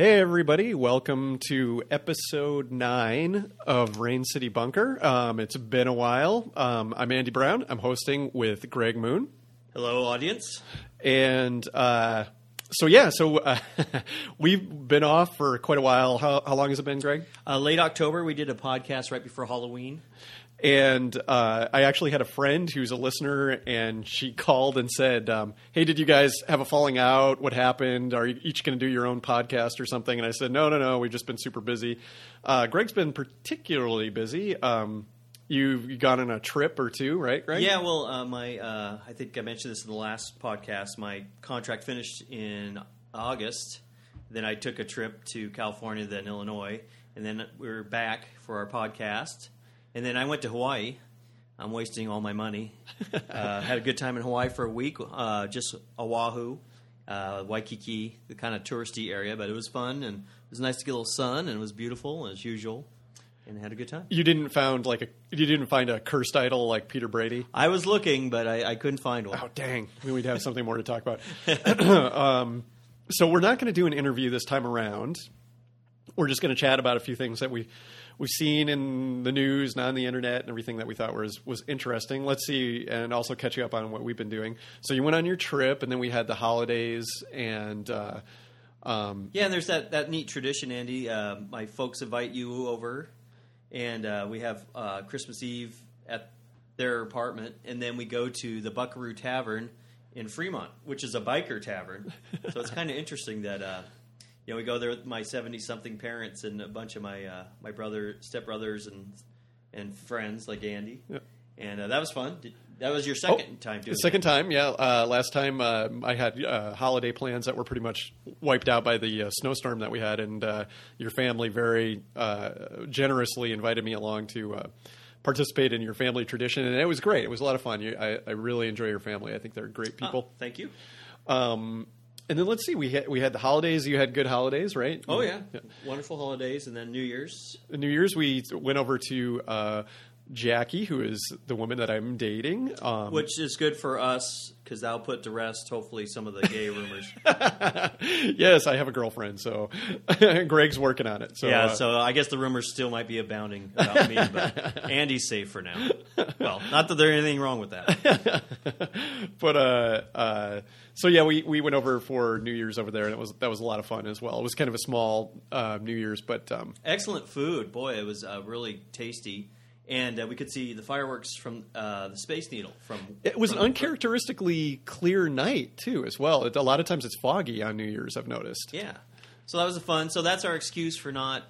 Hey, everybody. Welcome to episode nine of Rain City Bunker. Um, it's been a while. Um, I'm Andy Brown. I'm hosting with Greg Moon. Hello, audience. And uh, so, yeah, so uh, we've been off for quite a while. How, how long has it been, Greg? Uh, late October, we did a podcast right before Halloween. And uh, I actually had a friend who's a listener, and she called and said, um, "Hey, did you guys have a falling out? What happened? Are you each going to do your own podcast or something?" And I said, "No, no, no. We've just been super busy. Uh, Greg's been particularly busy. Um, you've gone on a trip or two, right? Right? Yeah. Well, uh, my uh, I think I mentioned this in the last podcast. My contract finished in August. Then I took a trip to California, then Illinois, and then we are back for our podcast." And then I went to Hawaii. I'm wasting all my money. uh, had a good time in Hawaii for a week, uh, just Oahu, uh, Waikiki, the kind of touristy area, but it was fun and it was nice to get a little sun and it was beautiful as usual, and had a good time. You didn't found like a you didn't find a cursed idol like Peter Brady. I was looking, but I, I couldn't find one. Oh dang! We'd have something more to talk about. um, so we're not going to do an interview this time around. We're just going to chat about a few things that we we've seen in the news and on the internet and everything that we thought was was interesting. Let's see, and also catch you up on what we've been doing. So you went on your trip, and then we had the holidays, and uh, um, yeah, and there's that that neat tradition, Andy. Uh, my folks invite you over, and uh, we have uh, Christmas Eve at their apartment, and then we go to the Buckaroo Tavern in Fremont, which is a biker tavern. so it's kind of interesting that uh, you know, we go there with my seventy-something parents and a bunch of my uh, my brother, stepbrothers, and and friends like Andy, Yep. and uh, that was fun. Did, that was your second time doing the second time, yeah. Uh, last time uh, I had uh, holiday plans that were pretty much wiped out by the uh, snowstorm that we had, and uh, your family very uh, generously invited me along to. Uh, Participate in your family tradition, and it was great. It was a lot of fun. You, I, I really enjoy your family. I think they're great Oh, people. thank you. Um, and then let's see, we had, we had the holidays. You had good holidays, right? Oh yeah. wonderful holidays, and then New Year's. New Year's, we went over to uh, Jackie, who is the woman that I'm dating. Um, Which is good for us because that'll put to rest, hopefully, some of the gay rumors. yes, I have a girlfriend, so Greg's working on it. So, yeah, uh, so I guess the rumors still might be abounding about me, but Andy's safe for now. Well, not that there's anything wrong with that. but uh, uh, so yeah, we, we went over for New Year's over there, and it was that was a lot of fun as well. It was kind of a small uh, New Year's, but um, Excellent food. Boy, it was uh, really tasty. And uh, we could see the fireworks from uh, the Space Needle. From it was from an uncharacteristically clear night too, as well. It, a lot of times it's foggy on New Year's. I've noticed. Yeah. So that was a fun. So that's our excuse for not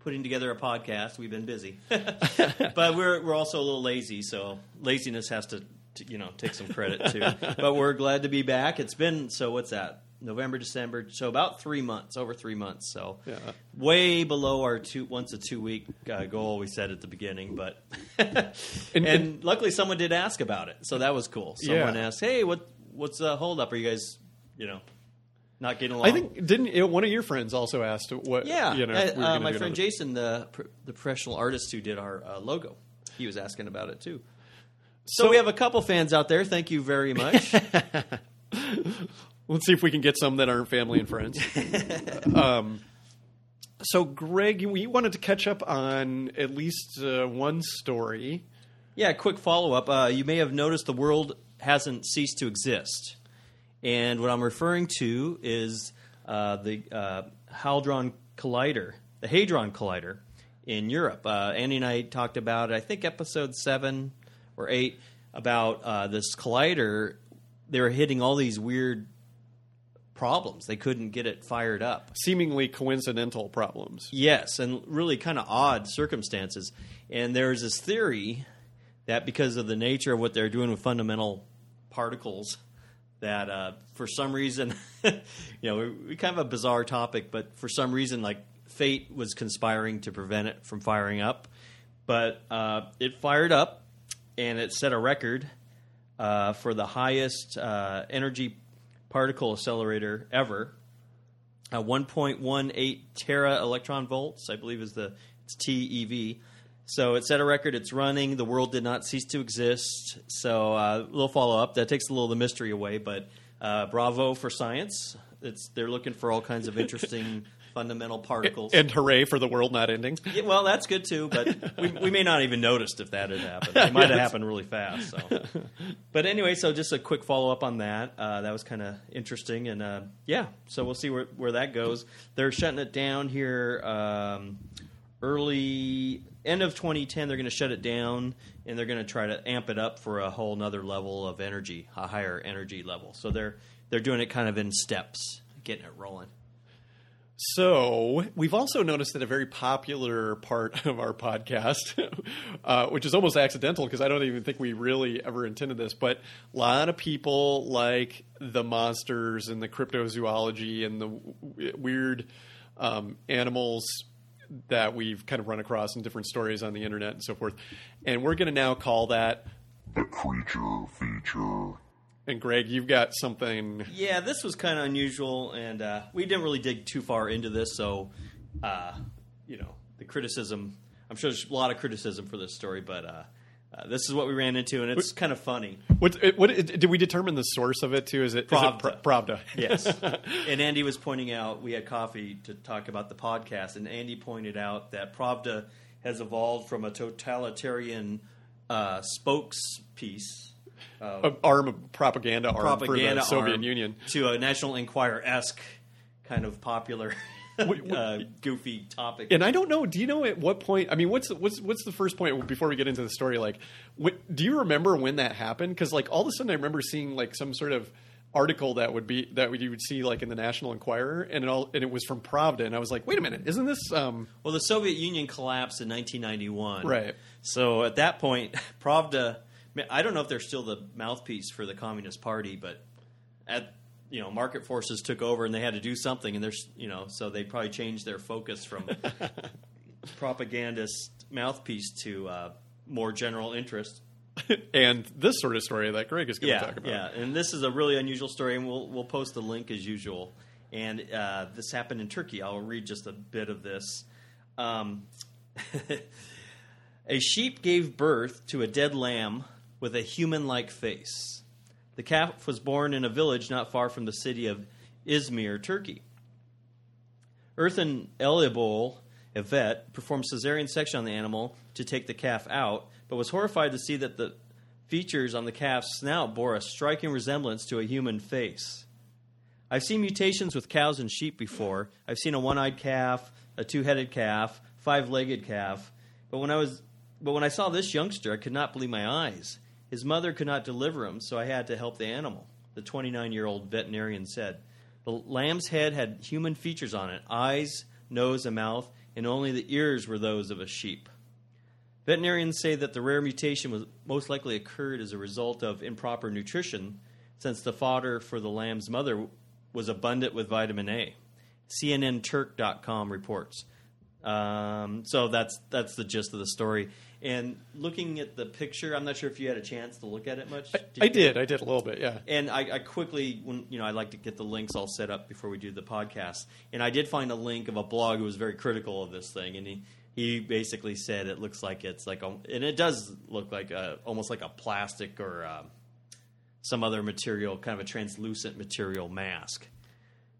putting together a podcast. We've been busy, but we're we're also a little lazy. So laziness has to, to you know take some credit too. but we're glad to be back. It's been so what's that? November, December, so about three months, over three months. So Yeah. way below our two once a two week uh, goal we set at the beginning. But and, and- luckily someone did ask about it, so that was cool. Someone Yeah. asked, "Hey, what what's the hold up? Are you guys, you know?" Not getting along. I think didn't it, one of your friends also asked what? Yeah, you know, uh, we uh, my friend another- Jason, the pr- the professional artist who did our uh, logo, he was asking about it too. So, So- we have a couple fans out there. Thank you very much. Let's see if we can get some that aren't family and friends. um, so, Greg, we wanted to catch up on at least uh, one story. yeah, quick follow up. Uh, you may have noticed the world hasn't ceased to exist, and what I'm referring to is uh, the uh, Hadron Collider, the Hadron Collider in Europe. Uh, Andy and I talked about, I think, episode seven or eight about uh, this collider. They were hitting all these weird problems. They couldn't get it fired up. Seemingly coincidental problems. Yes, and really kind of odd circumstances. And there's this theory that because of the nature of what they're doing with fundamental particles, that uh, for some reason, you know, we, we kind of a bizarre topic, but for some reason, like fate was conspiring to prevent it from firing up. But uh, it fired up, and it set a record uh, for the highest uh, energy particle accelerator ever uh, 1.18 tera electron volts, I believe is the it's TeV. So it set a record. It's running. The world did not cease to exist. So uh, a little follow up that takes a little of the mystery away. But uh, bravo for science. It's they're looking for all kinds of interesting fundamental particles. And hooray for the world not ending. Yeah, well, that's good too, but we, we may not even noticed if that had happened. It might have happened really fast. So, but anyway, so just a quick follow up on that. Uh, that was kind of interesting, and uh, yeah, so we'll see where where that goes. They're shutting it down here um, early end of 2010. They're going to shut it down, and they're going to try to amp it up for a whole nother level of energy, a higher energy level. So they're they're doing it kind of in steps, getting it rolling. So we've also noticed that a very popular part of our podcast, uh, which is almost accidental because I don't even think we really ever intended this, but a lot of people like the monsters and the cryptozoology and the w- weird um, animals that we've kind of run across in different stories on the internet and so forth. And we're going to now call that. the creature feature. And Greg, you've got something. Yeah, this was kind of unusual, and uh, we didn't really dig too far into this. So, uh, you know, the criticism. I'm sure there's a lot of criticism for this story, but uh, uh, this is what we ran into, and it's kind of funny. What, what did we determine the source of it too? Is it Pravda. Pra- Pravda? Yes. and Andy was pointing out we had coffee to talk about the podcast, and Andy pointed out that Pravda has evolved from a totalitarian uh, spokes piece. A arm of propaganda arm propaganda for the Soviet arm Union. to a National Enquirer esque kind of popular, uh, goofy topic. And I don't know. Do you know at what point? I mean, what's what's what's the first point before we get into the story? Like, what, do you remember when that happened? Because like all of a sudden, I remember seeing like some sort of article that would be that you would see like in the National Enquirer, and it all and it was from Pravda, and I was like, wait a minute, isn't this? Um, well, the Soviet Union collapsed in 1991. Right. So at that point, Pravda. I don't know if they're still the mouthpiece for the Communist Party, but at you know, market forces took over and they had to do something, and there's you know, so they probably changed their focus from propagandist mouthpiece to uh, more general interest. and this sort of story that Greg is going to talk about. Yeah, and this is a really unusual story, and we'll we'll post the link as usual. And uh, this happened in Turkey. I'll read just a bit of this. Um, a sheep gave birth to a dead lamb with a human-like face. The calf was born in a village not far from the city of Izmir, Turkey. Earthen Elibol, a vet, performed cesarean section on the animal to take the calf out, but was horrified to see that the features on the calf's snout bore a striking resemblance to a human face. I've seen mutations with cows and sheep before. I've seen a one-eyed calf, a two-headed calf, five-legged calf. But when I was but when I saw this youngster, I could not believe my eyes. His mother could not deliver him, so I had to help the animal. The 29-year-old veterinarian said. The lamb's head had human features on it: eyes, nose, and mouth, and only the ears were those of a sheep. Veterinarians say that the rare mutation was most likely occurred as a result of improper nutrition, since the fodder for the lamb's mother was abundant with vitamin A. CNNTurk.com reports. Um, so that's that's the gist of the story. And looking at the picture, I'm not sure if you had a chance to look at it much. I you? did. I did a little bit. Yeah. And I, I quickly, when you know, I like to get the links all set up before we do the podcast. And I did find a link of a blog who was very critical of this thing, and he he basically said it looks like it's like, a, and it does look like a, almost like a plastic or um, some other material, kind of a translucent material mask.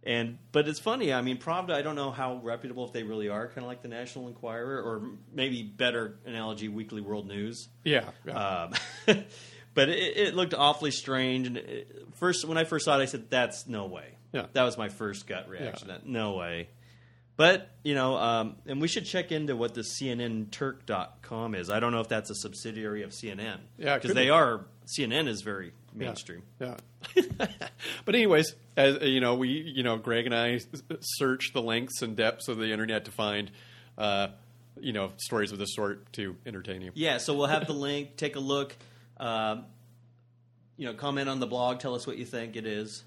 And but it's funny. I mean, Pravda. I don't know how reputable if they really are, kind of like the National Enquirer, or maybe better analogy, Weekly World News. Yeah. yeah. Um, but it, it looked awfully strange. And it, first, when I first saw it, I said, "That's no way." Yeah. That was my first gut reaction. Yeah. That no way. But you know, um, and we should check into what the CNNTurk.com is. I don't know if that's a subsidiary of CNN. Yeah, because they are. CNN is very. Mainstream. Yeah. but anyways, as uh, you know, we you know Greg and I searched the lengths and depths of the internet to find uh, you know stories of this sort to entertain you. Yeah, so we'll have the link. Take a look. Um, you know, comment on the blog. Tell us what you think it is.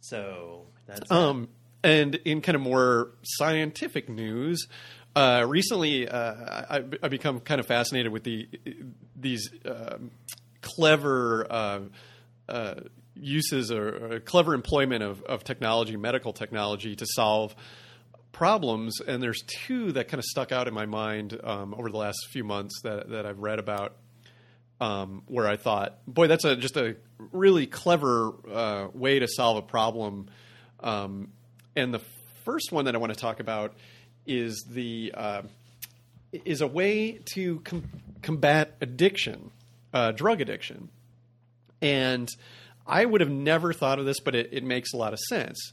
So that's Um, and in kind of more scientific news, uh, recently uh, I, I become kind of fascinated with the these um, clever uh, uh, uses or, or clever employment of, of technology, medical technology, to solve problems. And there's two that kind of stuck out in my mind um, over the last few months that that I've read about um, where I thought, boy, that's a just a really clever uh, way to solve a problem. Um, and the first one that I want to talk about is the uh, is a way to com- combat addiction, uh, drug addiction, and I would have never thought of this, but it, it makes a lot of sense.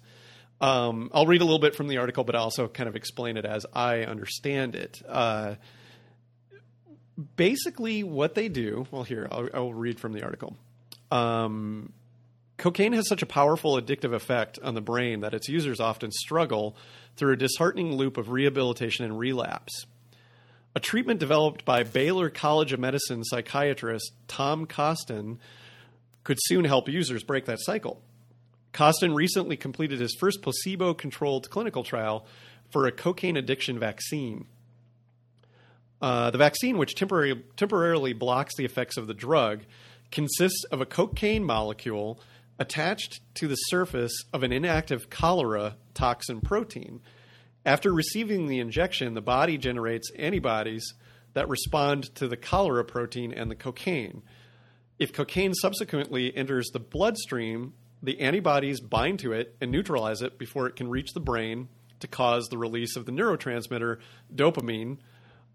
Um, I'll read a little bit from the article, but I'll also kind of explain it as I understand it. Uh, basically, what they do. Well, here I'll, I'll read from the article. Um, cocaine has such a powerful addictive effect on the brain that its users often struggle through a disheartening loop of rehabilitation and relapse. A treatment developed by Baylor College of Medicine psychiatrist Tom Kosten could soon help users break that cycle. Kosten recently completed his first placebo controlled clinical trial for a cocaine addiction vaccine. Uh, the vaccine, which temporary, temporarily blocks the effects of the drug, consists of a cocaine molecule attached to the surface of an inactive cholera toxin protein. After receiving the injection, the body generates antibodies that respond to the cholera protein and the cocaine. If cocaine subsequently enters the bloodstream, the antibodies bind to it and neutralize it before it can reach the brain to cause the release of the neurotransmitter dopamine,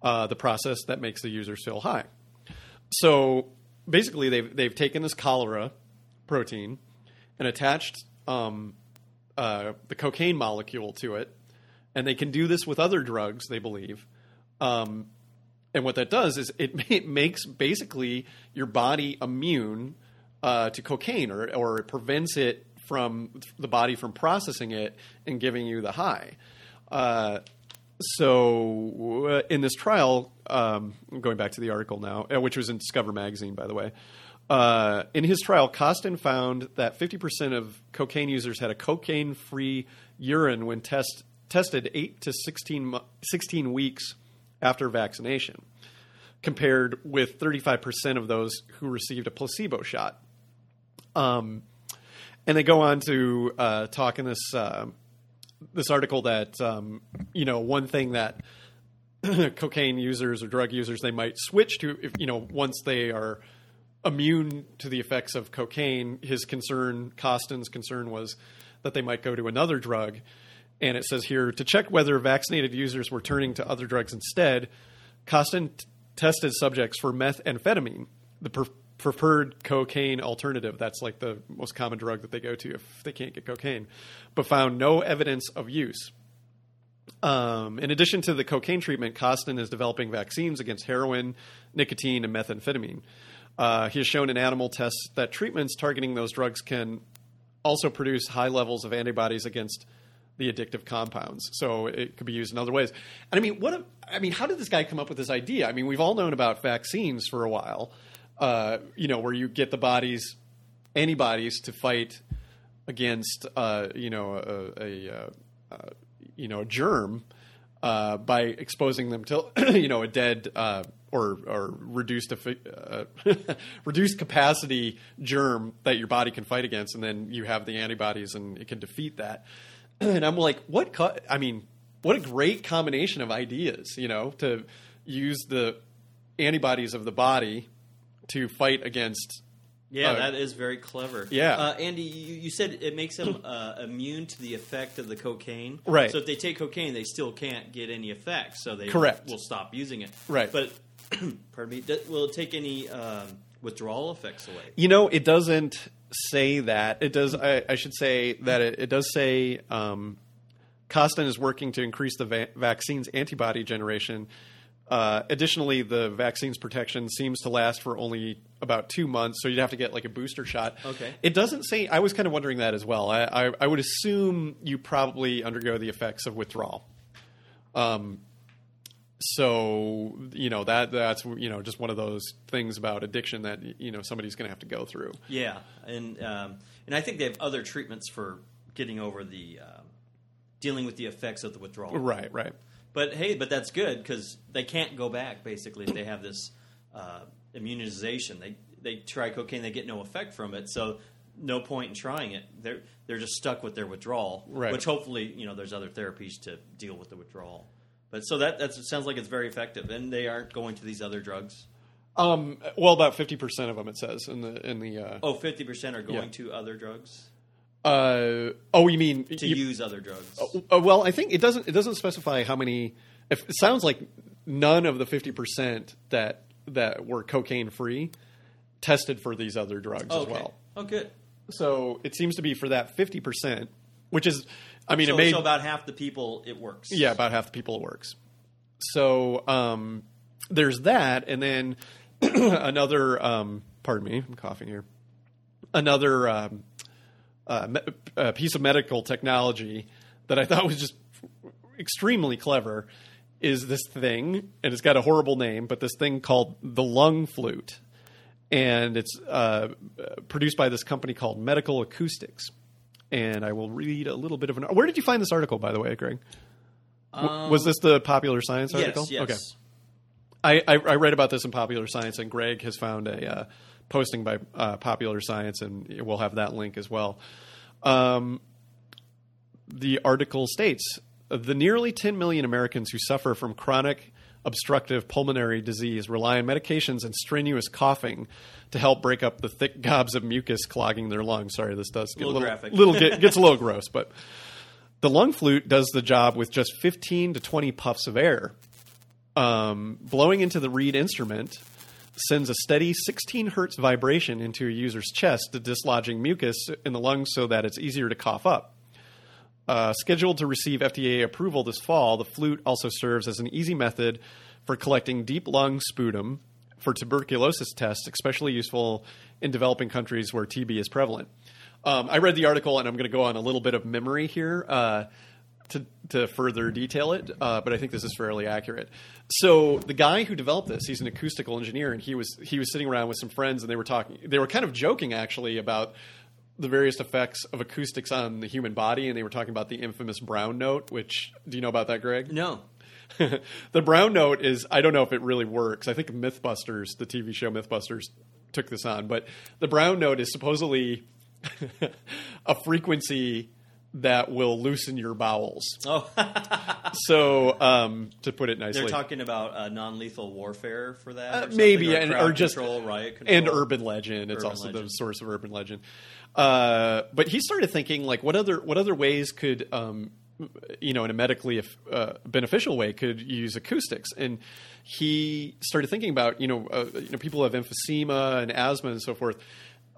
uh, the process that makes the user feel high. So basically, they've they've taken this cholera protein and attached um, uh, the cocaine molecule to it, and they can do this with other drugs. They believe. Um, and what that does is it, it makes basically your body immune uh, to cocaine, or or it prevents it from the body from processing it and giving you the high. Uh, so uh, in this trial, um, going back to the article now, uh, which was in Discover magazine, by the way. Uh, in his trial, Kosten found that 50% of cocaine users had a cocaine-free urine when test, tested 8 to 16, 16 weeks after vaccination, compared with 35% of those who received a placebo shot. Um, and they go on to uh, talk in this uh, this article that um, you know one thing that cocaine users or drug users they might switch to if you know once they are immune to the effects of cocaine. His concern, Kosten's concern, was that they might go to another drug. And it says here to check whether vaccinated users were turning to other drugs instead. Kosten t- tested subjects for methamphetamine, the pre- preferred cocaine alternative. That's like the most common drug that they go to if they can't get cocaine, but found no evidence of use. Um, in addition to the cocaine treatment, Kosten is developing vaccines against heroin, nicotine, and methamphetamine. Uh, he has shown in animal tests that treatments targeting those drugs can also produce high levels of antibodies against the addictive compounds. So it could be used in other ways. And I mean, what? I mean, how did this guy come up with this idea? I mean, we've all known about vaccines for a while. Uh, you know, where you get the body's antibodies to fight against, uh, you know, a, a, a, uh, you know, a germ uh, by exposing them to, you know, a dead uh, or or reduced uh, reduced capacity germ that your body can fight against, and then you have the antibodies and it can defeat that. And I'm like, what? Co- I mean, what a great combination of ideas, you know, to use the antibodies of the body to fight against. Yeah, uh, that is very clever. Yeah. uh, Andy, you, you said it makes them uh, immune to the effect of the cocaine. Right. So if they take cocaine, they still can't get any effect, so they Correct. will stop using it. Right. But pardon me, will it take any um, withdrawal effects away? You know, it doesn't say that. It does. I, I should say that it, it does say um, Kosten is working to increase the va- vaccine's antibody generation. Uh, additionally, the vaccine's protection seems to last for only about two months, so you'd have to get like a booster shot. Okay. It doesn't say. I was kind of wondering that as well. I, I, I would assume you probably undergo the effects of withdrawal. Um, so you know that that's you know just one of those things about addiction that you know somebody's going to have to go through. Yeah, and um, and I think they have other treatments for getting over the um dealing with the effects of the withdrawal. Right, right. But hey, but that's good because they can't go back. Basically, if they have this uh, immunization. They they try cocaine, they get no effect from it. So no point in trying it. They're they're just stuck with their withdrawal. Right. Which hopefully you know there's other therapies to deal with the withdrawal. But so that that sounds like it's very effective, and they aren't going to these other drugs. Um, well, about fifty percent of them it says in the in the uh, Oh, 50 percent are going Yeah. to other drugs. Uh, oh, you mean to you- use other drugs. Uh, well, I think it doesn't. It doesn't specify how many. If, it sounds like none of the fifty percent that that were cocaine free tested for these other drugs oh, as okay. well. Oh, good. So it seems to be for that fifty percent, which is, I mean, So, it made so about half the people it works. yeah about half the people it works. So um, there's that, and then another. Um, pardon me, I'm coughing here. Another um, uh, me- uh, piece of medical technology that I thought was just extremely clever is this thing, and it's got a horrible name, but this thing called the lung flute, and it's uh, produced by this company called Medical Acoustics. And I will read a little bit of an. Where did you find this article, by the way, Greg? W- was this the Popular Science article? Um, Yes. Yes. Okay. I, I, I read about this in Popular Science, and Greg has found a uh, posting by uh, Popular Science, and we'll have that link as well. Um, the article states the nearly 10 million Americans who suffer from chronic obstructive pulmonary disease rely on medications and strenuous coughing to help break up the thick gobs of mucus clogging their lungs. Sorry, this does get a Little little, graphic. little get, gets a little gross, but the lung flute does the job with just 15 to 20 puffs of air. Um, blowing into the reed instrument sends a steady 16 hertz vibration into a user's chest, dislodging mucus in the lungs so that it's easier to cough up. Uh, scheduled to receive FDA approval this fall, the flute also serves as an easy method for collecting deep lung sputum for tuberculosis tests, especially useful in developing countries where TB is prevalent. Um, I read the article, and I'm going to go on a little bit of memory here uh, to, to further detail it, uh, but I think this is fairly accurate. So the guy who developed this, he's an acoustical engineer, and he was he was sitting around with some friends, and they were talking. They were kind of joking actually about the various effects of acoustics on the human body, and they were talking about the infamous brown note. Which do you know about that, Greg? No. the brown note is I don't know if it really works. I think MythBusters, the TV show MythBusters, took this on, but the brown note is supposedly a frequency that will loosen your bowels. Oh, So, um, to put it nicely, they're talking about uh, non-lethal warfare for that. Uh, or maybe or and or just control, riot control, and urban legend. It's Urban also the source of urban legend. Uh, but he started thinking like, what other what other ways could um, you know in a medically uh, beneficial way could you use acoustics and he started thinking about you know uh, you know people have emphysema and asthma and so forth.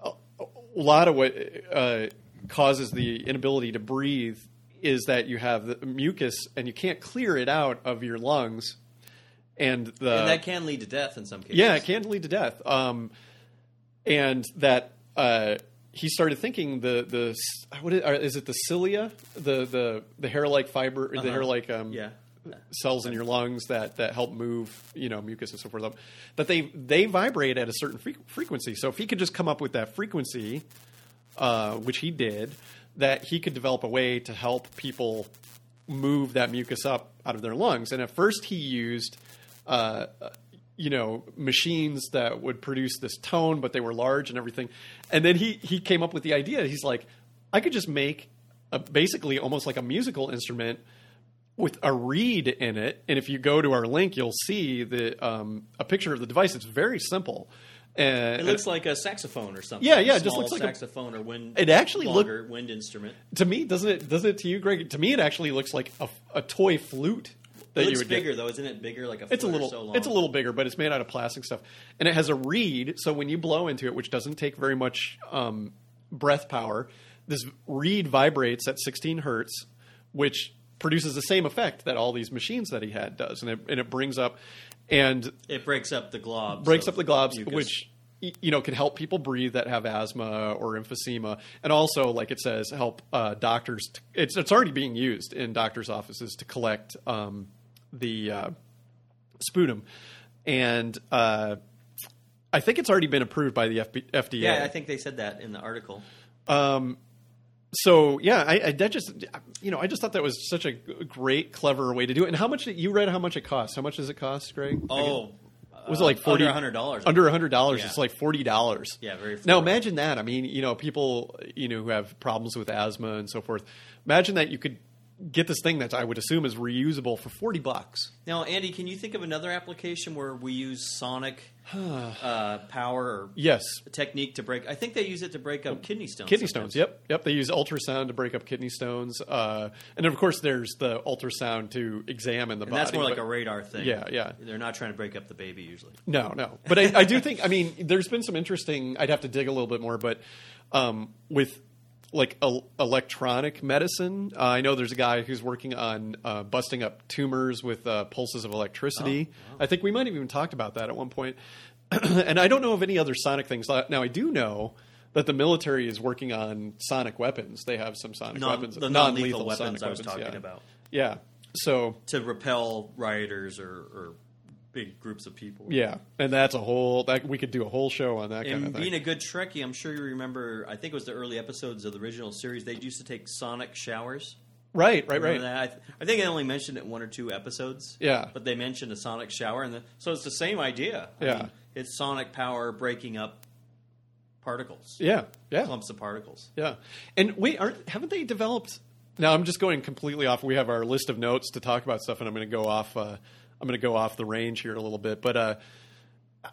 A, a lot of what uh, causes the inability to breathe is that you have the mucus and you can't clear it out of your lungs. And the and that can lead to death in some cases. yeah, it can lead to death. Um, and that uh, he started thinking the the what is, uh, is it the cilia the the the hair like fiber the Uh-huh. hair like um, Yeah. cells in your lungs that that help move you know mucus and so forth up that they they vibrate at a certain fre- frequency. So if he could just come up with that frequency, uh, which he did, that he could develop a way to help people move that mucus up out of their lungs. And at first, he used, uh, you know, machines that would produce this tone, but they were large and everything. And then he he came up with the idea. He's like, I could just make a, basically almost like a musical instrument with a reed in it. And if you go to our link, you'll see the um, a picture of the device. It's very simple. And It looks like a saxophone or something. Yeah, yeah, it just looks like a- saxophone or wind. It actually look- wind instrument. to me, doesn't it? Doesn't it to you, Greg? To me, it actually looks like a, a toy flute that It you would get. bigger though, isn't it? Bigger, like a It's a little. so long. it's a little bigger, but it's made out of plastic stuff, and it has a reed. So when you blow into it, which doesn't take very much um, breath power, this reed vibrates at 16 hertz, which produces the same effect that all these machines that he had does, and it, and it brings up and It breaks up the globs. breaks up the globs, mucus. which you know can help people breathe that have asthma or emphysema, and also, like it says, help uh, doctors. T- it's it's already being used in doctors' offices to collect um, the uh, sputum, and uh, I think it's already been approved by the FB- FDA. Yeah, I think they said that in the article. so yeah, I, I that just you know I just thought that was such a great, clever way to do it. And how much did you read? How much it costs? How much does it cost, Greg? Oh, was it like forty? under hundred dollars? Under hundred dollars, Yeah. it's like forty dollars. Yeah, very Now imagine that. I mean, you know, people you know who have problems with asthma and so forth. Imagine that you could get this thing that I would assume is reusable for forty bucks. Now, Andy, can you think of another application where we use sonic uh, power or Yes, technique to break? I think they use it to break up kidney stones. kidney sometimes. stones. Yep, yep. They use ultrasound to break up kidney stones, uh, and of course, there's the ultrasound to examine the And body. that's more like a radar thing. Yeah, yeah. They're not trying to break up the baby usually. No, no. But I, I do think, I mean, there's been some interesting, I'd have to dig a little bit more, but um, with like el- electronic medicine, uh, I know there's a guy who's working on uh, busting up tumors with uh, pulses of electricity. I think we might have even talked about that at one point. and I don't know of any other sonic things. Now, I do know that the military is working on sonic weapons. They have some sonic Non- weapons, the non-lethal non-lethal weapons I was weapons, talking yeah. about. Yeah. So To repel rioters or, or big groups of people. yeah, and that's a whole that we could do a whole show on that kind And of thing. being a good Trekkie, I'm sure you remember. I think it was the early episodes of the original series. They used to take sonic showers. right, right, right. I, th- I think they only mentioned it in one or two episodes. Yeah. but they mentioned a sonic shower, and the, so it's the same idea. I Yeah. mean, it's sonic power breaking up particles, Yeah, yeah, clumps of particles. yeah. And wait, aren't haven't they developed? Now I'm just going completely off. We have our list of notes to talk about stuff, and I'm going to go off. Uh, I'm going to go off the range here a little bit, but uh,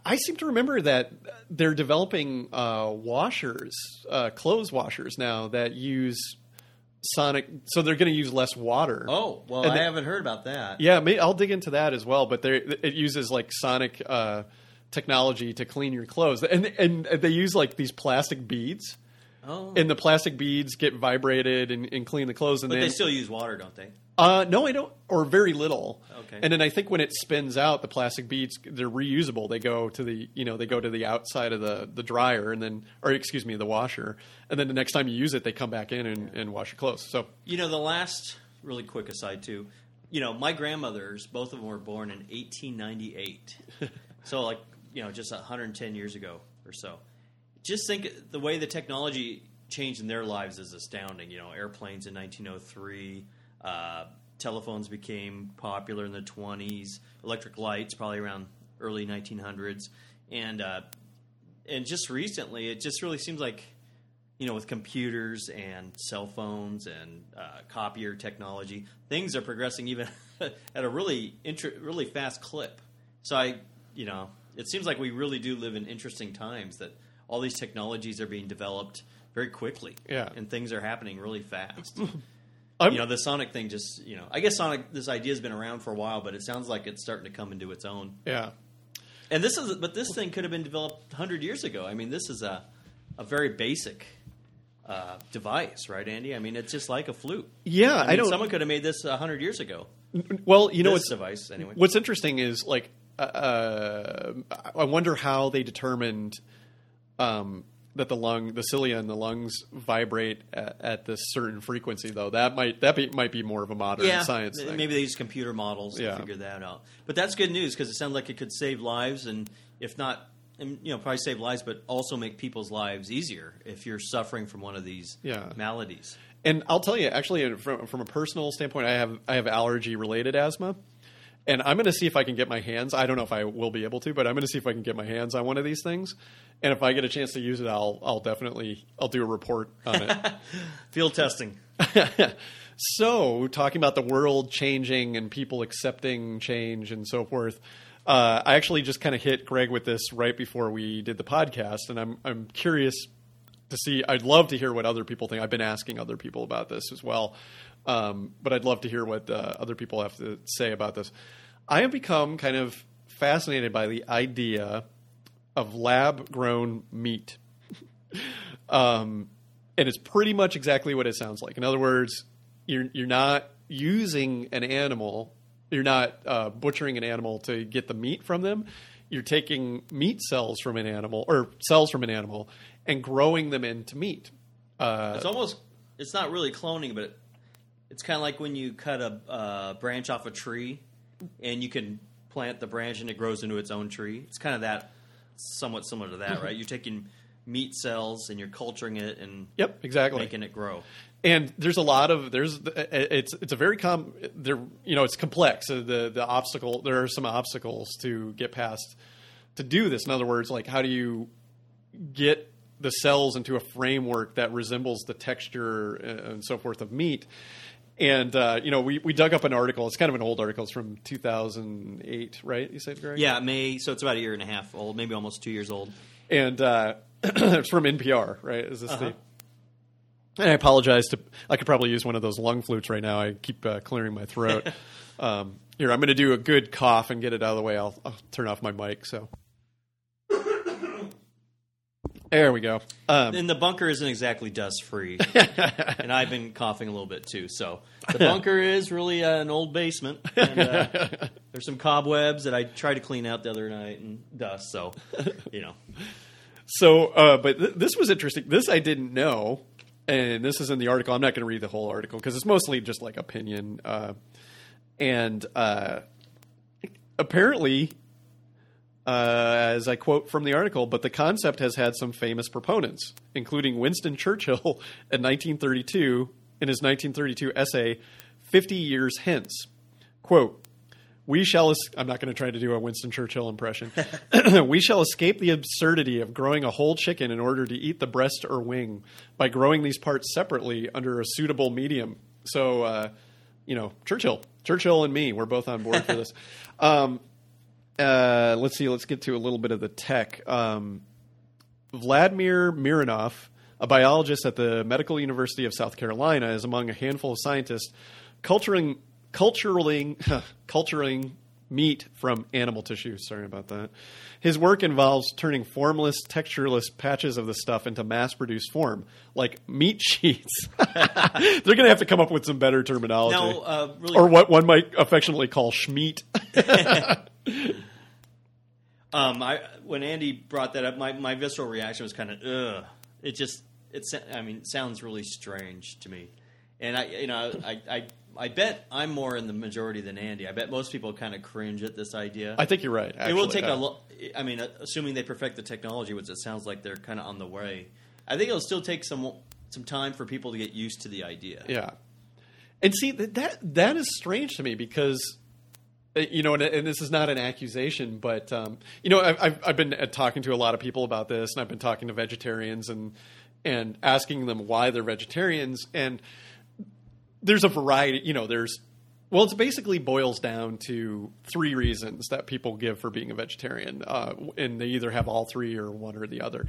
I seem to remember that they're developing uh, washers, uh, clothes washers now that use sonic. So they're going to use less water. Oh well, And I the- haven't heard about that. Yeah, I'll dig into that as well. But they it uses like sonic uh, technology to clean your clothes, and and they use like these plastic beads. Oh, and the plastic beads get vibrated and, and clean the clothes. And but then, they still use water, don't they? Uh, no, I don't, or very little. Okay. And then I think when it spins out, the plastic beads they're reusable. They go to the you know they go to the outside of the the dryer and then or excuse me the washer, and then the next time you use it, they come back in and, and wash your clothes. So You know, the last really quick aside too. You know, my grandmothers, both of them were born in 1898. so, like, you know, just 110 years ago or so. Just think the way the technology changed in their lives is astounding. You know, airplanes in 1903, uh, telephones became popular in the 20s, electric lights probably around early 1900s, and uh, and just recently, it just really seems like you know, with computers and cell phones and uh, copier technology, things are progressing even at a really inter- really fast clip. So I, you know, it seems like we really do live in interesting times that all these technologies are being developed very quickly. Yeah. and things are happening really fast. I'm, you know, the Sonic thing just, you know, I guess Sonic this idea has been around for a while, but it sounds like it's starting to come into its own. yeah. And this is, but this thing could have been developed 100 years ago. I mean, this is a, a very basic uh, device, right, Andy? I mean, it's just like a flute. Yeah, I, I don't- Someone could have made this 100 years ago. Well, you know this what's device, anyway. What's interesting is like uh, I wonder how they determined um, that the lung, the cilia in the lungs vibrate at, at this certain frequency. Though that might that be, might be more of a modern yeah, science th- thing. maybe they use computer models Yeah. to figure that out. But that's good news because it sounds like it could save lives, and if not, and, you know, probably save lives, but also make people's lives easier if you're suffering from one of these Yeah. maladies. And I'll tell you, actually, from from a personal standpoint, I have I have allergy related asthma, and I'm going to see if I can get my hands. I don't know if I will be able to, but I'm going to see if I can get my hands on one of these things. And if I get a chance to use it, I'll I'll definitely I'll do a report on it. Field testing. so, talking about the world changing and people accepting change and so forth, uh, I actually just kind of hit Greg with this right before we did the podcast, and I'm I'm curious to see. I'd love to hear what other people think. I've been asking other people about this as well, um, but I'd love to hear what uh, other people have to say about this. I have become kind of fascinated by the idea of lab grown meat. um, and it's pretty much exactly what it sounds like. In other words, you're you're not using an animal, you're not uh, butchering an animal to get the meat from them. You're taking meat cells from an animal or cells from an animal and growing them into meat. Uh, It's almost it's not really cloning, but it's kind of like when you cut a uh, branch off a tree and you can plant the branch and it grows into its own tree. It's kind of that somewhat similar to that, right? You're taking meat cells and you're culturing it and yep, exactly. making it grow. and there's a lot of there's it's it's a very com there you know it's complex Uh, the the obstacle there are some obstacles to get past to do this in other words like how do you get the cells into a framework that resembles the texture uh, and so forth of meat and uh, you know, we we dug up an article. It's kind of an old article. It's from 2008, right? You said, Greg? Yeah, May. So it's about a year and a half old, maybe almost two years old. and uh, it's from NPR, right? Is this Uh-huh. the? And I apologize to. I could probably use one of those lung flutes right now. I keep uh, clearing my throat. um, here, I'm going to do a good cough and get it out of the way. I'll, I'll turn off my mic. So there we go. Um, And the bunker isn't exactly dust free, and I've been coughing a little bit too. So the bunker is really uh, an old basement. And, uh, there's some cobwebs that I tried to clean out the other night and dust. So you know, So, uh, but th- this was interesting. This I didn't know, and this is in the article. I'm not going to read the whole article because it's mostly just like opinion. Uh, and uh, apparently, uh, as I quote from the article, but the concept has had some famous proponents, including Winston Churchill in 1932 in his 1932 essay, 50 Years Hence. Quote, we shall. Es- I'm not going to try to do a Winston Churchill impression. we shall escape the absurdity of growing a whole chicken in order to eat the breast or wing by growing these parts separately under a suitable medium. So, uh, you know, Churchill, Churchill, and me, we're both on board for this. Um, uh, let's see. Let's get to a little bit of the tech. Um, Vladimir Mironov, a biologist at the Medical University of South Carolina, is among a handful of scientists culturing, culturing, culturing meat from animal tissue. Sorry about that. His work involves turning formless, textureless patches of the stuff into mass-produced form, like meat sheets. They're going to have to come up with some better terminology, now uh, really, or what one might affectionately call schmeat. um, I when Andy brought that up, my, my visceral reaction was kind of ugh. It just it I mean it sounds really strange to me, and I you know I I. I bet I'm more in the majority than Andy. I bet most people kind of cringe at this idea. I think you're right. it will take Uh, a lo- I mean, uh, assuming they perfect the technology, which it sounds like they're kind of on the way. I think it'll still take some some time for people to get used to the idea. Yeah, and see that that, that is strange to me because you know, and, and this is not an accusation, but um, you know, I've, I've I've been uh, talking to a lot of people about this, and I've been talking to vegetarians and and asking them why they're vegetarians, and there's a variety. You know, there's well, it basically boils down to three reasons that people give for being a vegetarian, uh, and they either have all three or one or the other.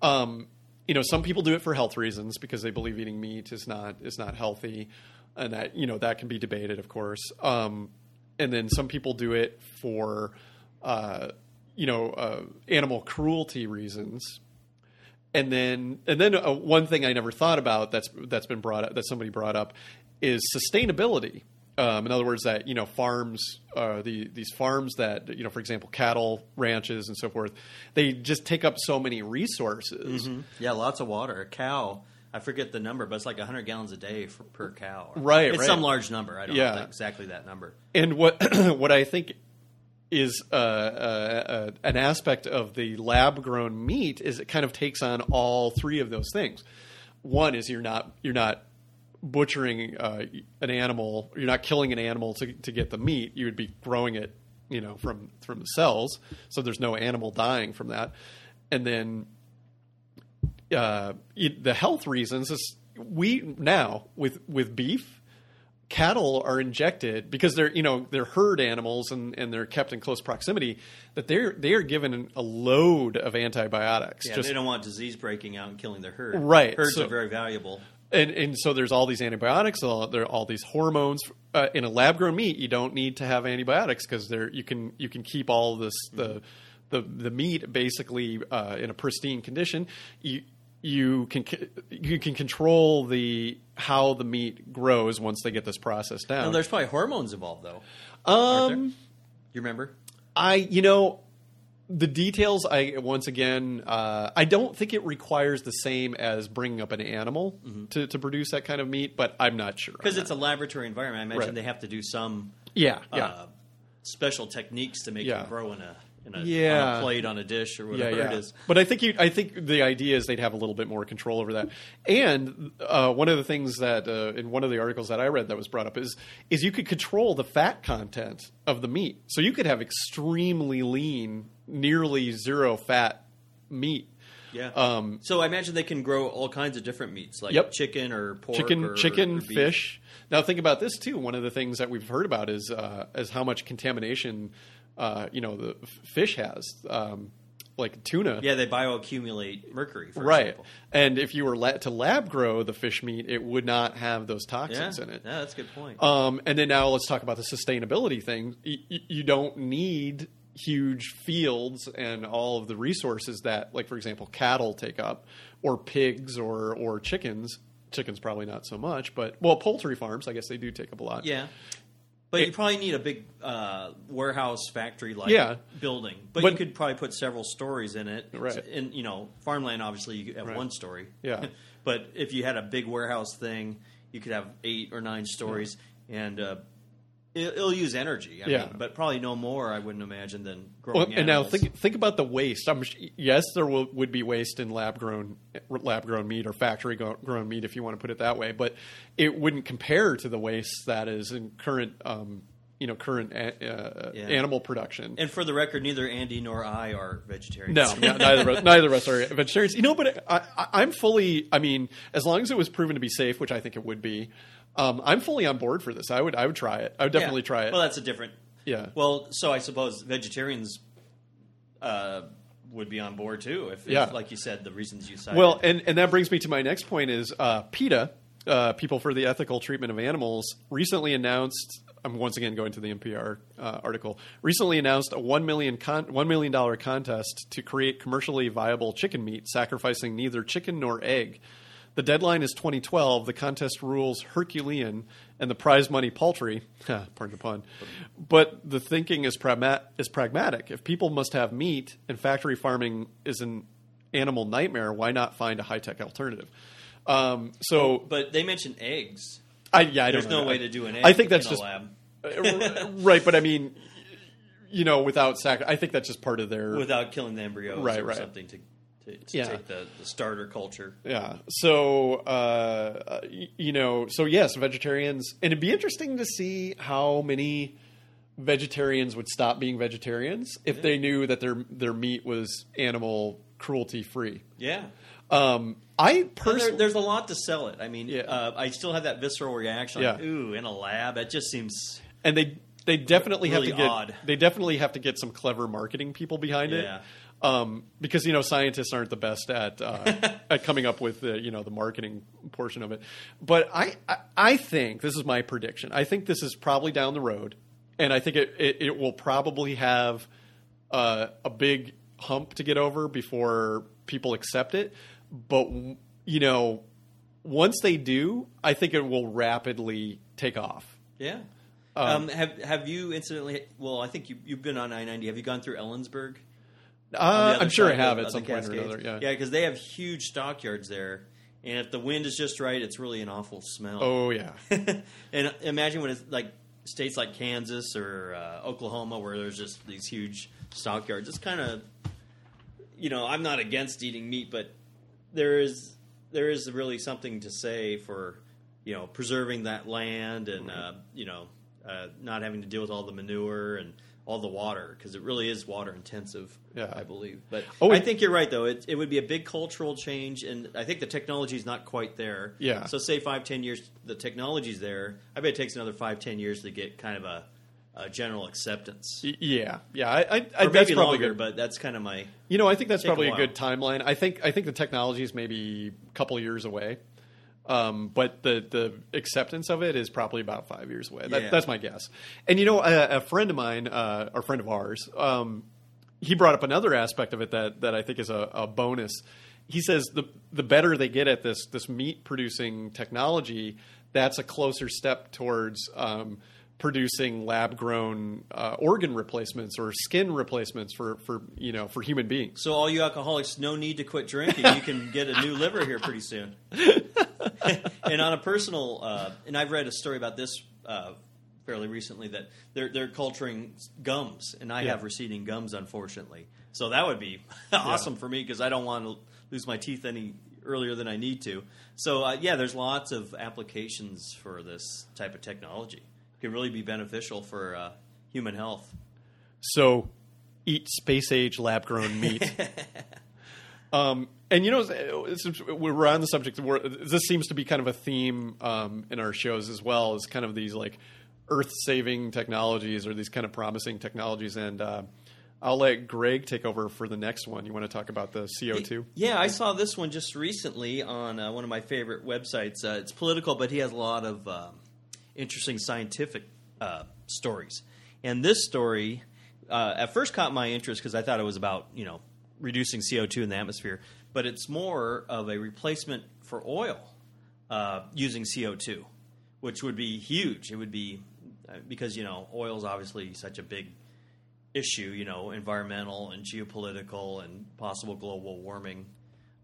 Um, you know, some people do it for health reasons because they believe eating meat is not is not healthy, and that you know that can be debated, of course. Um, and then some people do it for uh, you know uh, animal cruelty reasons. And then, and then uh, one thing I never thought about that's that's been brought up that somebody brought up is sustainability. Um, in other words, that you know farms, uh, the these farms that you know, for example, cattle ranches and so forth, they just take up so many resources. Yeah, lots of water. A cow, I forget the number, but it's like 100 gallons a day for, per cow. Right, It's right. some large number. I don't Yeah. know exactly that number. And what what I think is uh, uh, uh, an aspect of the lab grown meat is it kind of takes on all three of those things. One is you're not you're not butchering uh, an animal, you're not killing an animal to to get the meat. You would be growing it, you know, from from the cells, so there's no animal dying from that. And then uh, it, the health reasons is we now with with beef cattle are injected because they're you know they're herd animals and, and they're kept in close proximity that they're they are given a load of antibiotics Yeah, just they don't want disease breaking out and killing their herd. Right, Herds so- are very valuable. and and so there's all these antibiotics all, there are all these hormones uh, in a lab grown meat you don't need to have antibiotics because there you can you can keep all this the the the meat basically uh, in a pristine condition you you can you can control the how the meat grows once they get this process down No, there's probably hormones involved, though. um You remember? I, you know, the details. I once again, uh, I don't think it requires the same as bringing up an animal to, to produce that kind of meat, but I'm not sure Because that. it's a laboratory environment. I imagine Right. they have to do some yeah, yeah, uh, special techniques to make Yeah. it grow in a in a, Yeah. on a plate on a dish or whatever yeah. it is. But I think you, I think the idea is they'd have a little bit more control over that. And uh, one of the things that uh, in one of the articles that I read that was brought up is is you could control the fat content of the meat. So you could have extremely lean, nearly zero fat meat. Yeah. Um, so I imagine they can grow all kinds of different meats, like Yep. chicken or pork, chicken, or, chicken, or fish. Now think about this too. One of the things that we've heard about is uh, is how much contamination, uh, you know, the fish has, um, like tuna. Yeah, they bioaccumulate mercury. For right. example. And if you were la- to lab grow the fish meat, it would not have those Yeah, toxins in it. yeah, that's a good point. Um, and then now let's talk about the sustainability thing. Y- y- you don't need huge fields and all of the resources that, like for example, cattle take up, or pigs, or or chickens. Chickens probably not so much, but well, poultry farms, I guess they do take up a lot. yeah. But It- you probably need a big uh, warehouse factory like Yeah. building. But, But- you could probably put several stories in it. Right. And you know, farmland obviously you have Right. one story. Yeah. but if you had a big warehouse thing, you could have eight or nine stories, and uh, it'll use energy. I Yeah. mean, but probably no more. I wouldn't imagine than growing. Well, and now think think about the waste. I'm, yes, there will, would be waste in lab grown lab grown meat or factory grown meat, if you want to put it that way. But it wouldn't compare to the waste that is in current, um, you know, current a- uh, Yeah. animal production. And for the record, neither Andy nor I are vegetarians. No, yeah, neither of us, neither of us are vegetarians. You know, but I, I, I'm fully. I mean, as long as it was proven to be safe, which I think it would be, um, I'm fully on board for this. I would, I would try it. I would Yeah. definitely try it. Well, that's a different. Yeah. Well, so I suppose vegetarians uh, would be on board too, if, if, like you said, the reasons you cited. Well, and, and that brings me to my next point is uh, PETA, uh, People for the Ethical Treatment of Animals, recently announced. I'm once again going to the NPR uh, article. Recently announced a one million con- one million dollar contest to create commercially viable chicken meat, sacrificing neither chicken nor egg. The deadline is 2012. The contest rules Herculean, and the prize money paltry. pardon the pun. But the thinking is, pragma- is pragmatic. If people must have meat, and factory farming is an animal nightmare, why not find a high tech alternative? Um, so, but they mentioned eggs. I, yeah, I There's don't know. no way to do an egg. I think that's in just right, but I mean, you know, without sac, I think that's just part of their without killing the embryos Right, or right. something to, to, to Yeah. take the, the starter culture. Yeah. So, uh, you know, so yes, vegetarians, and it'd be interesting to see how many vegetarians would stop being vegetarians if they knew that their their meat was animal cruelty free. Yeah. Um, I And there, personally, there's a lot to sell it. I mean, Yeah. uh, I still have that visceral reaction. Like, Yeah. Ooh, in a lab, it just seems. and they they definitely Really have to get odd. they definitely have to get some clever marketing people behind Yeah. it. Um, because you know scientists aren't the best at uh, at coming up with the you know the marketing portion of it, but I, I I think this is my prediction. I think this is probably down the road, and I think it it, it will probably have uh, a big hump to get over before people accept it. But you know, once they do, I think it will rapidly take off. Yeah. Um, have have you incidentally? Well, I think you you've been on I ninety. Have you gone through Ellensburg? Uh, I'm sure I have of- at some point or another. Yeah. yeah, because they have huge stockyards there, and if the wind is just right, it's really an awful smell. Oh yeah. and imagine when it's like states like Kansas or uh, Oklahoma, where there's just these huge stockyards. It's kind of, you know, I'm not against eating meat, but there is there is really something to say for you know preserving that land and uh, you know uh, not having to deal with all the manure and all the water because it really is water intensive. Yeah. I believe. But Oh, I think you're right though. It, it would be a big cultural change, and I think the technology is not quite there. Yeah. So say five ten years, the technology's there. I bet it takes another five ten years to get kind of a, a general acceptance. Y- Yeah, yeah. I, I, I that's maybe probably longer, good. but that's kind of my You know, I think that's Take a probably a, good timeline. I think I think the technology is maybe a couple years away, um, but the the acceptance of it is probably about five years away. That, Yeah. That's my guess. And you know, a, a friend of mine, uh, or a friend of ours, um, he brought up another aspect of it that that I think is a, a bonus. He says the the better they get at this this meat producing technology, that's a closer step towards. Um, producing lab grown uh, organ replacements or skin replacements for, for you know for human beings. So all you alcoholics, no need to quit drinking. You can get a new liver here pretty soon. and on a personal, uh, and I've read a story about this uh, fairly recently that they're they're culturing gums, and I Yeah. have receding gums, unfortunately. So that would be awesome for me because I don't want to lose my teeth any earlier than I need to. So uh, yeah, there's lots of applications for this type of technology. Can really be beneficial for uh, human health. So, eat space age lab grown meat. Um, and you know, we're on the subject, we're, this seems to be kind of a theme um, in our shows as well. Is kind of these like earth-saving technologies or these kind of promising technologies. And uh, I'll let Greg take over for the next one. You want to talk about the CO two? Yeah, I saw this one just recently on uh, one of my favorite websites. Uh, it's political, but he has a lot of uh, interesting scientific uh, stories. And this story uh, at first caught my interest because I thought it was about you know reducing CO two in the atmosphere, but it's more of a replacement for oil uh, using CO two, which would be huge. It would be because you know oil is obviously such a big issue, you know, environmental and geopolitical and possible global warming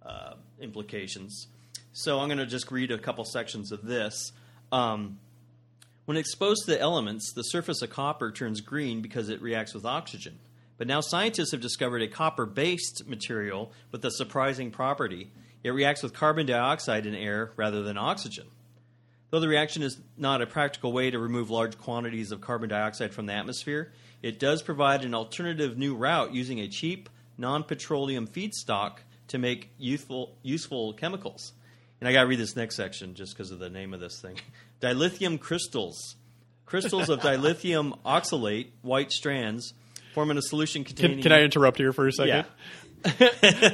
uh, implications. So I'm going to just read a couple sections of this. Um, when exposed to the elements, the surface of copper turns green because it reacts with oxygen. But now scientists have discovered a copper based material with a surprising property. It reacts with carbon dioxide in air rather than oxygen. Though the reaction is not a practical way to remove large quantities of carbon dioxide from the atmosphere, it does provide an alternative new route using a cheap, non petroleum feedstock to make useful chemicals. And I got to read this next section just because of the name of this thing. dilithium crystals. Crystals of dilithium oxalate, white strands, forming a solution containing. Can, can I interrupt here for a second? Yeah.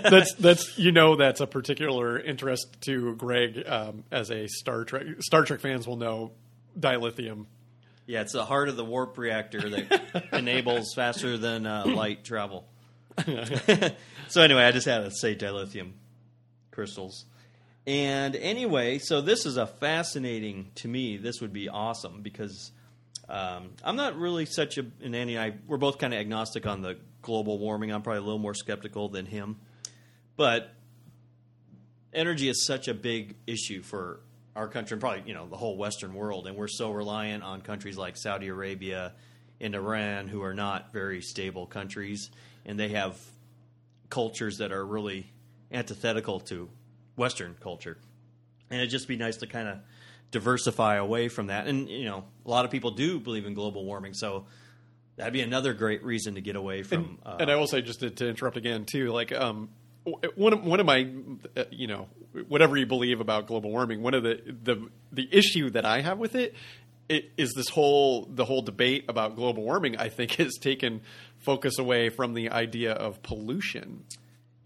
that's that's you know that's a particular interest to Greg um, as a Star Trek Star Trek fans will know dilithium. Yeah, it's the heart of the warp reactor that enables faster than uh, light travel. so anyway, I just had to say dilithium crystals. And anyway, so this is a fascinating to me. This would be awesome because um, I'm not really such a Andy and I we're both kind of agnostic on the global warming. I'm probably a little more skeptical than him, but energy is such a big issue for our country and probably you know the whole Western world, and we're so reliant on countries like Saudi Arabia and Iran, who are not very stable countries, and they have cultures that are really antithetical to Western culture, and it'd just be nice to kind of diversify away from that. And you know, a lot of people do believe in global warming, so that'd be another great reason to get away from. And, uh, and I will say, just to, to interrupt again, too, like um, one of, one of my, uh, you know, whatever you believe about global warming, one of the the the issue that I have with it, it is this whole the whole debate about global warming. I think has taken focus away from the idea of pollution.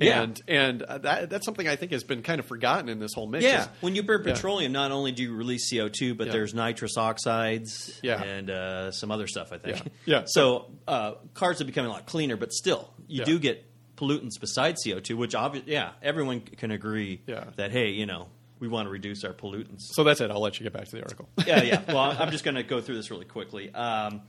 Yeah. And and uh, that, that's something I think has been kind of forgotten in this whole mix. yeah, is- when you burn Yeah. petroleum, not only do you release CO two, but Yeah. there's nitrous oxides Yeah. and uh, some other stuff. I think. Yeah. Yeah. So uh, cars are becoming a lot cleaner, but still, you Yeah. do get pollutants besides CO two, which obviously, yeah, everyone can agree Yeah. that hey, you know, we want to reduce our pollutants. So that's it. I'll let you get back to the article. yeah, yeah. Well, I'm just going to go through this really quickly. Um,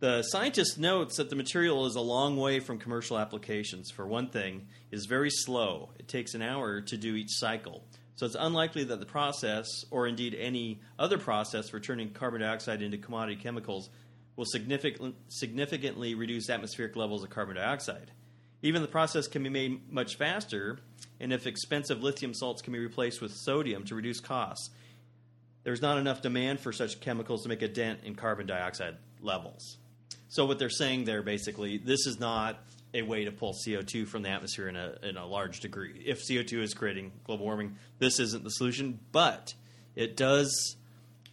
the scientist notes that the material is a long way from commercial applications. For one thing, it is very slow. It takes an hour to do each cycle. So it's unlikely that the process, or indeed any other process for turning carbon dioxide into commodity chemicals, will significant, significantly reduce atmospheric levels of carbon dioxide. Even the process can be made much faster, and if expensive lithium salts can be replaced with sodium to reduce costs, there's not enough demand for such chemicals to make a dent in carbon dioxide levels. So what they're saying there basically, this is not a way to pull CO2 from the atmosphere in a, in a large degree. If CO2 is creating global warming, this isn't the solution, but it does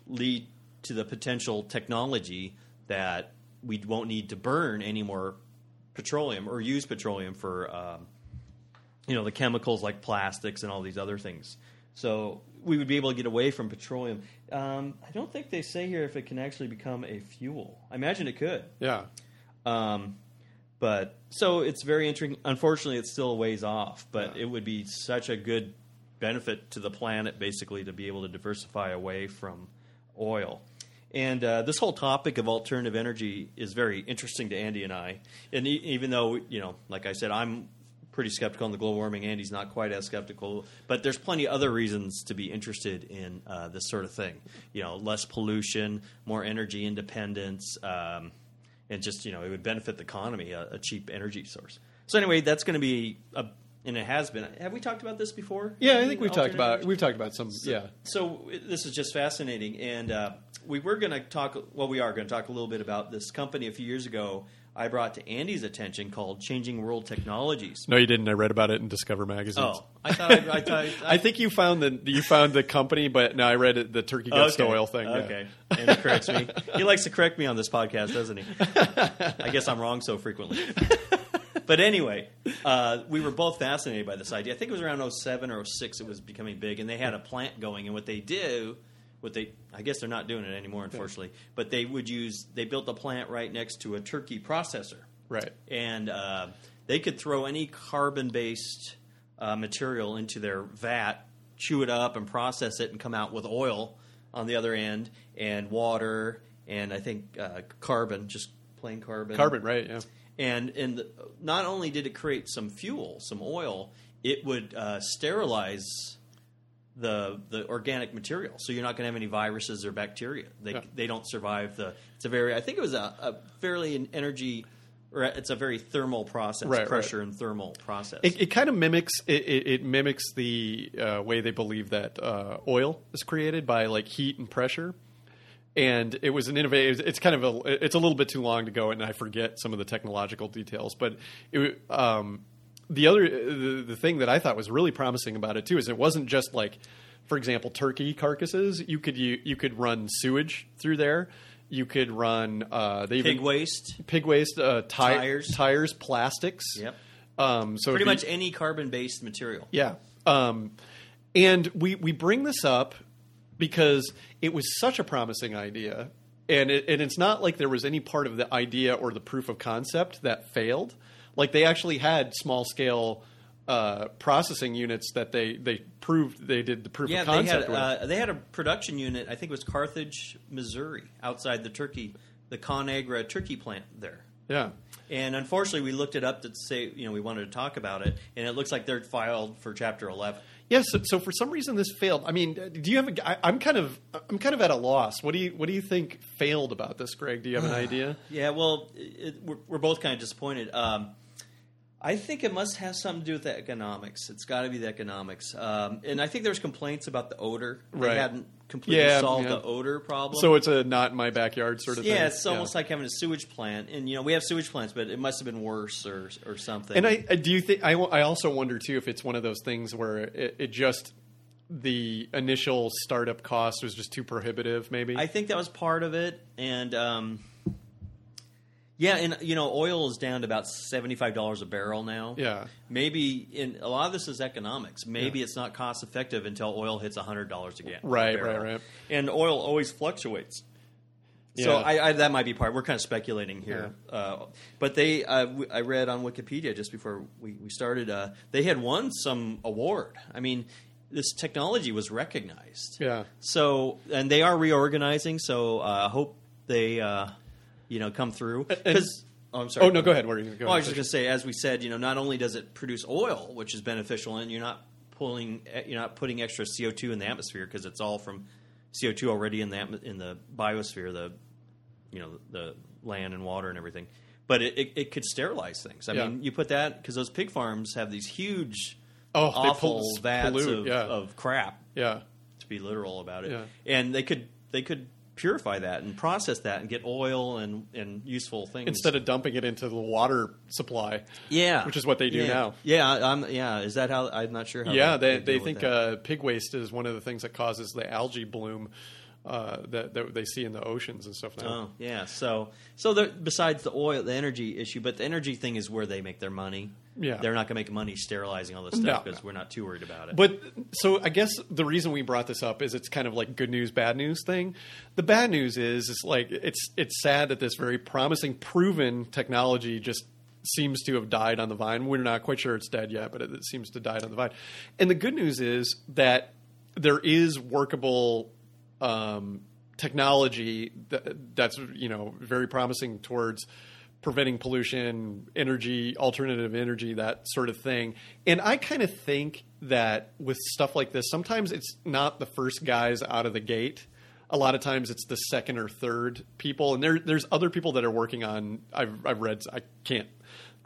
lead to the potential technology that we won't need to burn any more petroleum or use petroleum for um, you know the chemicals like plastics and all these other things. So we would be able to get away from petroleum. Um, I don't think they say here if it can actually become a fuel. I imagine it could. Yeah. Um, but so it's very interesting. Unfortunately, it's still a ways off, but Yeah. it would be such a good benefit to the planet, basically, to be able to diversify away from oil. And uh, this whole topic of alternative energy is very interesting to Andy and I. And e- even though, you know, like I said, I'm pretty skeptical on the global warming, Andy's not quite as skeptical. But there's plenty of other reasons to be interested in uh, this sort of thing. You know, less pollution, more energy independence. Um, and just you know it would benefit the economy a, a cheap energy source so anyway that's going to be a and it has been have we talked about this before Yeah, I think we've talked about we've talked about some. yeah. so this is just fascinating and uh, we were going to talk. Well, we are going to talk a little bit about this company a few years ago. I brought to Andy's attention called Changing World Technologies. No, you didn't. I read about it in Discover magazine. Oh, I thought I, I, thought, I think you found the you found the company, but no, I read it, the turkey guts Okay. oil thing. yeah. Okay, and he corrects me. He likes to correct me on this podcast, doesn't he? I guess I'm wrong so frequently. But anyway, uh, we were both fascinated by this idea. I think it was around 07 or 06 it was becoming big, and they had a plant going. And what they do, what they, I guess they're not doing it anymore, unfortunately. But they would use, they built a plant right next to a turkey processor Right. and uh, they could throw any carbon-based uh, material into their vat, chew it up, and process it, and come out with oil on the other end, and water, and I think uh, carbon, just plain carbon. Carbon, right? Yeah. And and the, not only did it create some fuel, some oil, it would uh, sterilize the the organic material, so you're not going to have any viruses or bacteria. They Yeah. they don't survive the. It's a very. I think it was a, a fairly an energy. Or it's a very thermal process, Right, right. pressure and thermal process. It, it kind of mimics it, it, it mimics the uh, way they believe that uh, oil is created by like heat and pressure. And it was an innovative. It's kind of a. It's a little bit too long to go, and I forget some of the technological details. But it, um, the other the, the thing that I thought was really promising about it too is it wasn't just like, for example, turkey carcasses. You could you, you could run sewage through there. You could run uh, they Pig even, waste, pig waste, uh, ti- Tires. tires, plastics. Yep. Um, so pretty if you- much any carbon-based material. yeah. Um, and we, we bring this up because it was such a promising idea. And, it, and it's not like there was any part of the idea or the proof of concept that failed. Like they actually had small scale uh, processing units that they, they proved they did the proof Yeah, of they had concept with. uh, they had a production unit. I think it was Carthage, Missouri, outside the turkey, the Conagra turkey plant there. yeah. And unfortunately, we looked it up to say you know we wanted to talk about it, and it looks like they're filed for Chapter Eleven. Yes. so, so for some reason this failed. I mean, do you have? A, I, I'm kind of I'm kind of at a loss. What do you what do you think failed about this, Greg? Do you have an idea? Yeah, well, it, we're, we're both kind of disappointed. Um, I think it must have something to do with the economics. It's got to be the economics, um, and I think there's complaints about the odor. They Right. hadn't completely Yeah, solved yeah. the odor problem. So it's a not in my backyard sort of thing. yeah, it's almost like having a sewage plant, and you know we have sewage plants, but it must have been worse or or something. And I, I do you think I, I also wonder too if it's one of those things where it, it just the initial startup cost was just too prohibitive. Maybe I think that was part of it, and um, yeah, and you know, oil is down to about seventy-five dollars a barrel now. yeah, maybe in a lot of this is economics. Maybe it's not cost effective until oil hits hundred dollars again. Right, right, right. And oil always fluctuates. So Yeah. I, I, that might be part. We're kind of speculating here, uh, but they. Uh, w- I read on Wikipedia just before we, we started. Uh, they had won some award. I mean, this technology was recognized. yeah. So and they are reorganizing. So I uh, hope they, uh, you know, come through. Because oh, I'm sorry. Oh no, go ahead. Where are you going? Well, I was just going to say, as we said, you know, not only does it produce oil, which is beneficial, and you're not pulling, eh, you're not putting extra CO2 in the atmosphere because it's all from CO2 already in the atmo- in the biosphere, the you know the land and water and everything. But it, it, it could sterilize things. I Yeah. mean, you put that because those pig farms have these huge, Oh, they awful pull- vats pollute, of, yeah. of crap. yeah. To be literal about it, Yeah. and they could they could purify that and process that and get oil and and useful things Instead of dumping it into the water supply. Yeah, Which is what they do yeah. now. Yeah, I'm, yeah. Is that how? I'm not sure. how Yeah, they deal they think uh, pig waste is one of the things that causes the algae bloom uh, that that they see in the oceans and stuff now. Oh, yeah. So, so besides the oil, the energy issue, but the energy thing is where they make their money. Yeah. they're not going to make money sterilizing all this stuff because no. we're not too worried about it. But so I guess the reason we brought this up is it's kind of like good news, bad news thing. The bad news is is like it's it's sad that this very promising, proven technology just seems to have died on the vine. We're not quite sure it's dead yet, but it, it seems to died on the vine. And the good news is that there is workable um, technology that, that's you know very promising towards preventing pollution, energy, alternative energy, that sort of thing. And I kind of think that with stuff like this, sometimes it's not the first guys out of the gate. A lot of times it's the second or third people, and there, there's other people that are working on. I've, I've read. I can't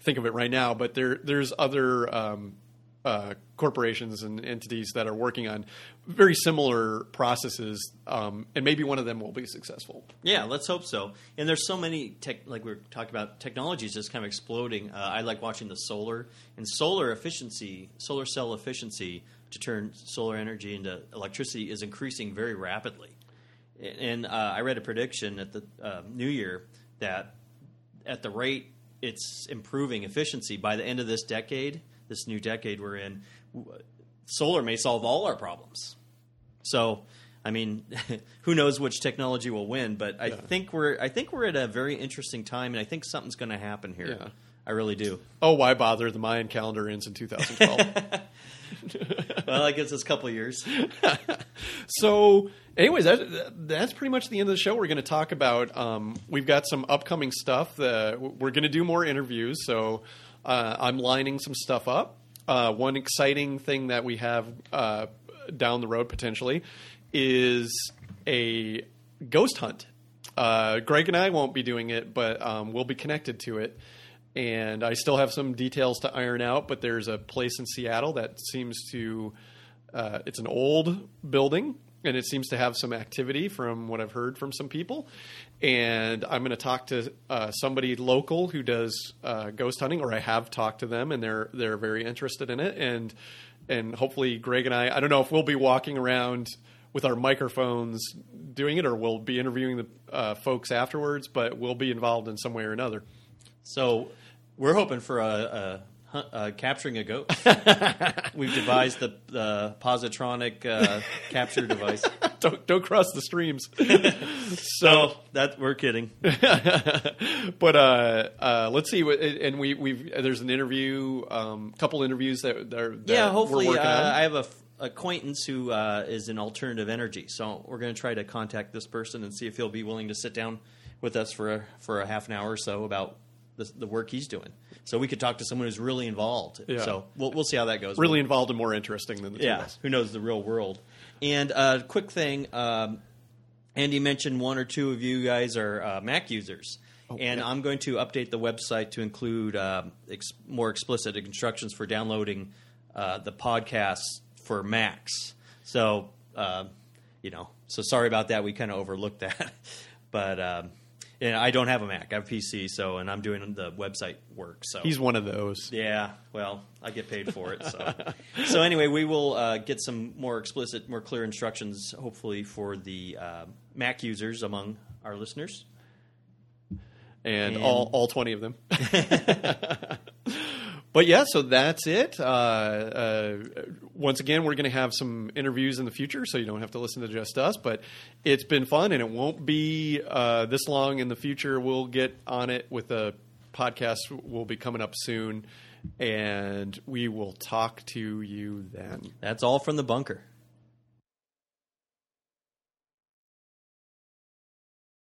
think of it right now, but there there's other um, uh, corporations and entities that are working on very similar processes, um, and maybe one of them will be successful. Yeah, let's hope so. And there's so many tech, like we are talking about, technologies just kind of exploding. Uh, I like watching the solar and solar efficiency, solar cell efficiency to turn solar energy into electricity is increasing very rapidly. And uh, I read a prediction at the uh, New Year that at the rate it's improving efficiency by the end of this decade, this new decade we're in, solar may solve all our problems. So, I mean, who knows which technology will win? But I Yeah. think we're I think we're at a very interesting time, and I think something's going to happen here. Yeah. I really do. Oh, why bother? The Mayan calendar ends in 2012. well, I guess it's a couple years. so, anyways, that, that's pretty much the end of the show. We're going to talk about. Um, we've got some upcoming stuff. That we're going to do more interviews. So, uh, I'm lining some stuff up. Uh, one exciting thing that we have uh, down the road potentially is a ghost hunt. Uh, Greg and I won't be doing it, but um, we'll be connected to it. And I still have some details to iron out, but there's a place in Seattle that seems to. Uh, it's an old building, and it seems to have some activity from what I've heard from some people. And I'm going to talk to uh, somebody local who does uh, ghost hunting, or I have talked to them, and they're they're very interested in it. And and hopefully, Greg and I. I don't know if we'll be walking around with our microphones doing it, or we'll be interviewing the uh, folks afterwards. But we'll be involved in some way or another. So we're hoping for a, a, uh capturing a ghost. We've devised the, the positronic uh, capture device. don't don't cross the streams. So that we're kidding. but uh, uh, let's see. And we we've there's an interview, um, couple interviews that, that, are- that yeah, hopefully, uh. I have a f- acquaintance who uh, is in alternative energy, so we're going to try to contact this person and see if he'll be willing to sit down with us for a, for a half an hour or so about the, the work he's doing. So we could talk to someone who's really involved. Yeah. So we'll we'll see how that goes. really involved and more interesting than the two yeah, of us. who knows the real world? And uh, quick thing, um, Andy mentioned one or two of you guys are uh, Mac users, and yeah. I'm going to update the website to include um, ex- more explicit instructions for downloading uh, the podcast for Macs. So, uh, you know, so sorry about that. We kind of overlooked that, but. Um, and I don't have a Mac. I have a PC, so and I'm doing the website work. So He's one of those. yeah, well, I get paid for it. So, so anyway, we will uh, get some more explicit, more clear instructions, hopefully for the uh, Mac users among our listeners. and, And- all all twenty of them. but yeah, so that's it. Uh, uh, once again, we're going to have some interviews in the future, so you don't have to listen to just us. But it's been fun, and it won't be uh, this long in the future. We'll get on it with a podcast. Will be coming up soon, and we will talk to you then. That's all from the bunker.